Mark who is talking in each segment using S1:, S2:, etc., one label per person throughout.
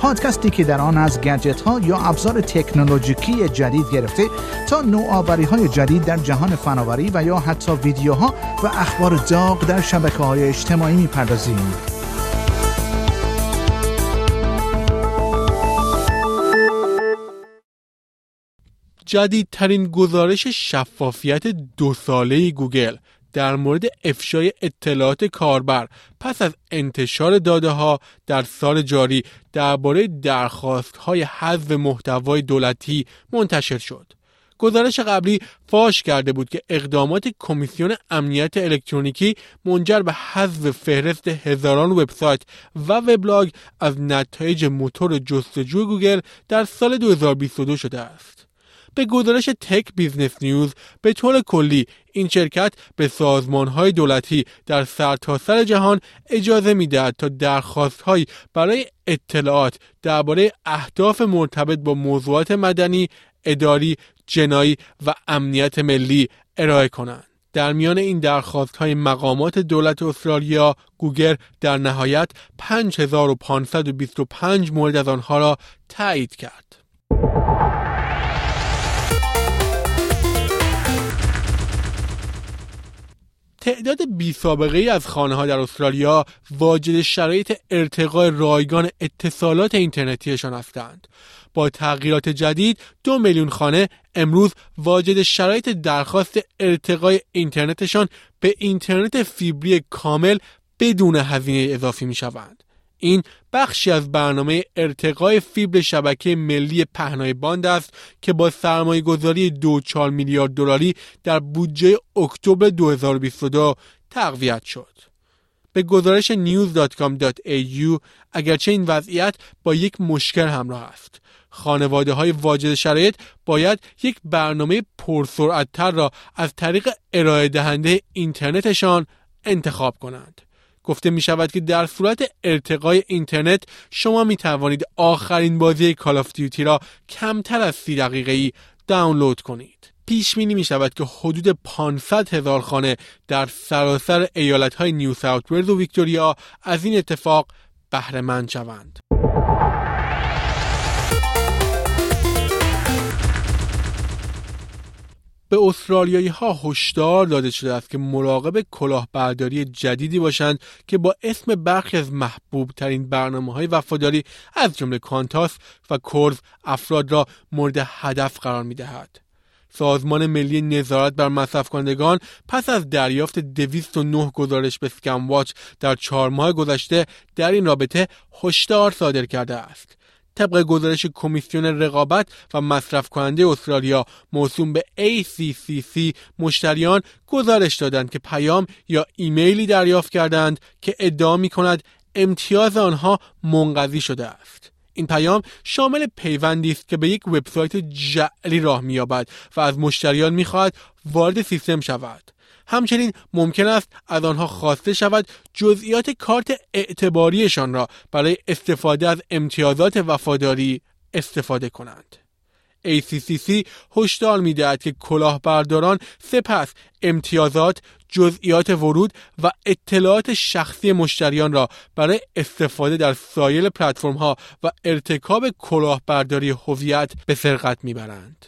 S1: پادکستی که در آن از گجت ها یا ابزار تکنولوژیکی جدید گرفته تا نوآوری های جدید در جهان فناوری و یا حتی ویدیوها و اخبار داغ در شبکه های اجتماعی می‌پردازیم.
S2: جدیدترین گزارش شفافیت دو ساله گوگل در مورد افشای اطلاعات کاربر پس از انتشار داده ها در سال جاری درباره درخواست های حذف محتوای دولتی منتشر شد. گزارش قبلی فاش کرده بود که اقدامات کمیسیون امنیت الکترونیکی منجر به حذف فهرست هزاران وبسایت و وبلاگ از نتایج موتور جستجوی گوگل در سال 2022 شده است. به گزارش Tech Business News به طور کلی این شرکت به سازمان های دولتی در سرتاسر سر جهان اجازه می‌دهد تا درخواست های برای اطلاعات درباره اهداف مرتبط با موضوعات مدنی، اداری، جنایی و امنیت ملی ارائه کنند. در میان این درخواست های مقامات دولت استرالیا گوگل در نهایت 5525 مورد از آنها را تایید کرد. تعداد بی سابقه از خانه ها در استرالیا واجد شرایط ارتقاء رایگان اتصالات اینترنتیشان هستند. با تغییرات جدید دو میلیون خانه امروز واجد شرایط درخواست ارتقای اینترنتشان به اینترنت فیبری کامل بدون هزینه اضافی می شوند. این بخشی از برنامه ارتقای فیبر شبکه ملی پهنای باند است که با سرمایه گذاری 2.4 میلیارد دلاری در بودجه اکتبر 2022 تقویت شد. به گزارش news.com.au اگرچه این وضعیت با یک مشکل همراه است. خانواده های واجد شرایط باید یک برنامه پرسرعتتر را از طریق ارائه دهنده اینترنتشان انتخاب کنند. گفته می شود که در صورت ارتقای اینترنت شما می توانید آخرین بازی کال آف دیوتی را کمتر از سی دقیقه ای دانلود کنید. پیش بینی می شود که حدود 500 هزار خانه در سراسر ایالت های نیو ساوت و ویکتوریا از این اتفاق بهره مند شوند. به استرالیایی ها هشدار داده شده است که مراقب کلاهبرداری جدیدی باشند که با اسم برخی از محبوب ترین برنامه های وفاداری از جمله کانتاس و کورز افراد را مورد هدف قرار می دهد. سازمان ملی نظارت بر مصرف کنندگان پس از دریافت 209 گزارش به سکم واچ در چهار ماه گذشته در این رابطه هشدار صادر کرده است. طبق گزارش کمیسیون رقابت و مصرف کننده استرالیا موسوم به ACCC مشتریان گزارش دادند که پیام یا ایمیلی دریافت کردند که ادعا می کند امتیاز آنها منقضی شده است. این پیام شامل پیوندی است که به یک وبسایت جعلی راه مییابد و از مشتریان می‌خواهد وارد سیستم شود همچنین ممکن است از آنها خواسته شود جزئیات کارت اعتباریشان را برای استفاده از امتیازات وفاداری استفاده کنند. ACCC هشدار می‌دهد که کلاهبرداران سپس امتیازات، جزئیات ورود و اطلاعات شخصی مشتریان را برای استفاده در سایر پلتفرم ها و ارتکاب کلاهبرداری هویت به سرقت می‌برند.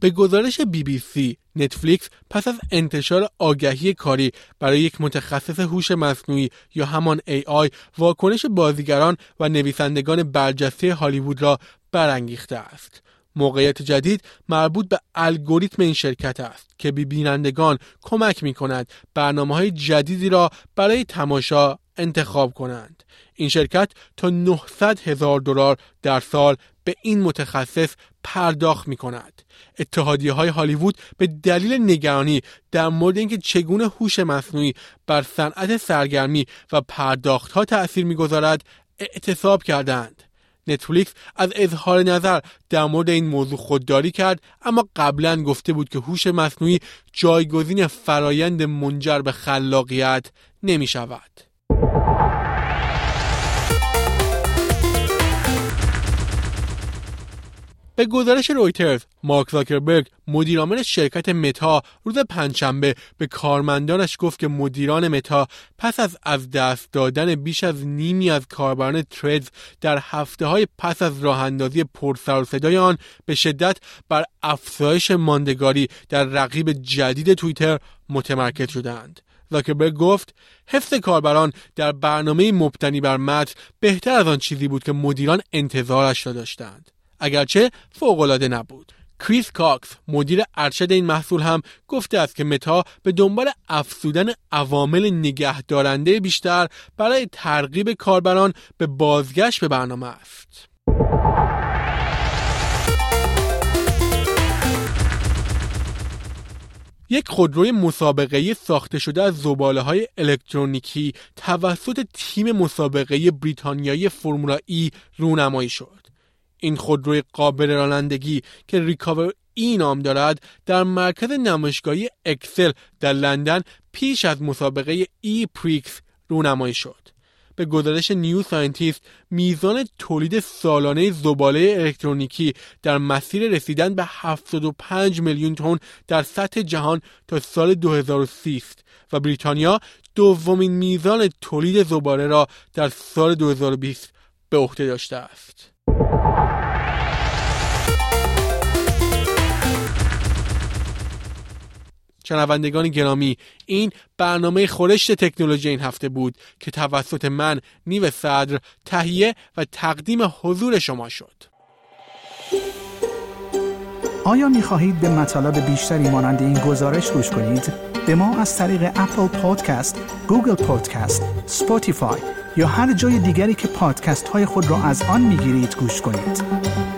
S2: به گزارش بی بی سی نتفلیکس پس از انتشار آگهی کاری برای یک متخصص هوش مصنوعی یا همان AI واکنش بازیگران و نویسندگان برجسته هالیوود را برانگیخته است. موقعیت جدید مربوط به الگوریتم این شرکت است که به بینندگان کمک می کند برنامه های جدیدی را برای تماشا انتخاب کنند. این شرکت تا 900 هزار دلار در سال به این متخصص پرداخت می کند. اتحادیه های هالیوود به دلیل نگرانی در مورد اینکه چگونه هوش مصنوعی بر صنعت سرگرمی و پرداخت ها تأثیر می‌گذارد اعتصاب کردند. نتفلیکس از اظهار نظر در مورد این موضوع خودداری کرد اما قبلا گفته بود که هوش مصنوعی جایگزین فرایند منجر به خلاقیت نمی شود. به گزارش رویترز مارک زاکربرگ مدیرعامل شرکت متا روز پنجشنبه به کارمندانش گفت که مدیران متا پس از از دست دادن بیش از نیمی از کاربران تردز در هفته های پس از راه اندازی پرسر صدای آن به شدت بر افزایش ماندگاری در رقیب جدید توییتر متمرکز شدند. زاکربرگ گفت حفظ کاربران در برنامه مبتنی بر متن بهتر از آن چیزی بود که مدیران انتظارش را داشتند. اگرچه فوقالعاده نبود کریس کاکس مدیر ارشد این محصول هم گفته است که متا به دنبال افزودن عوامل نگهدارنده بیشتر برای ترغیب کاربران به بازگشت به برنامه است. یک خودروی مسابقه ساخته شده از زباله های الکترونیکی توسط تیم مسابقه بریتانیایی فرمولا ای رونمایی شد. این خودروی قابل رانندگی که Recover-E نام دارد در مرکز نمایشگاهی ExCeL در لندن پیش از مسابقه E-Prix رونمایی شد. به گزارش New Scientist میزان تولید سالانه زباله الکترونیکی در مسیر رسیدن به 75 میلیون تن در سطح جهان تا سال 2030 است و بریتانیا دومین میزان تولید زباله را در سال 2020 به عهده داشته است. شنوندگان گرامی این برنامه خورشت تکنولوژی این هفته بود که توسط من نیو صدر تهیه و تقدیم حضور شما شد
S1: آیا می خواهید به مطالب بیشتری مانند این گزارش گوش کنید؟ به ما از طریق اپل پادکست، Google Podcast، Spotify یا هر جای دیگری که پادکست های خود را از آن می گیرید گوش کنید.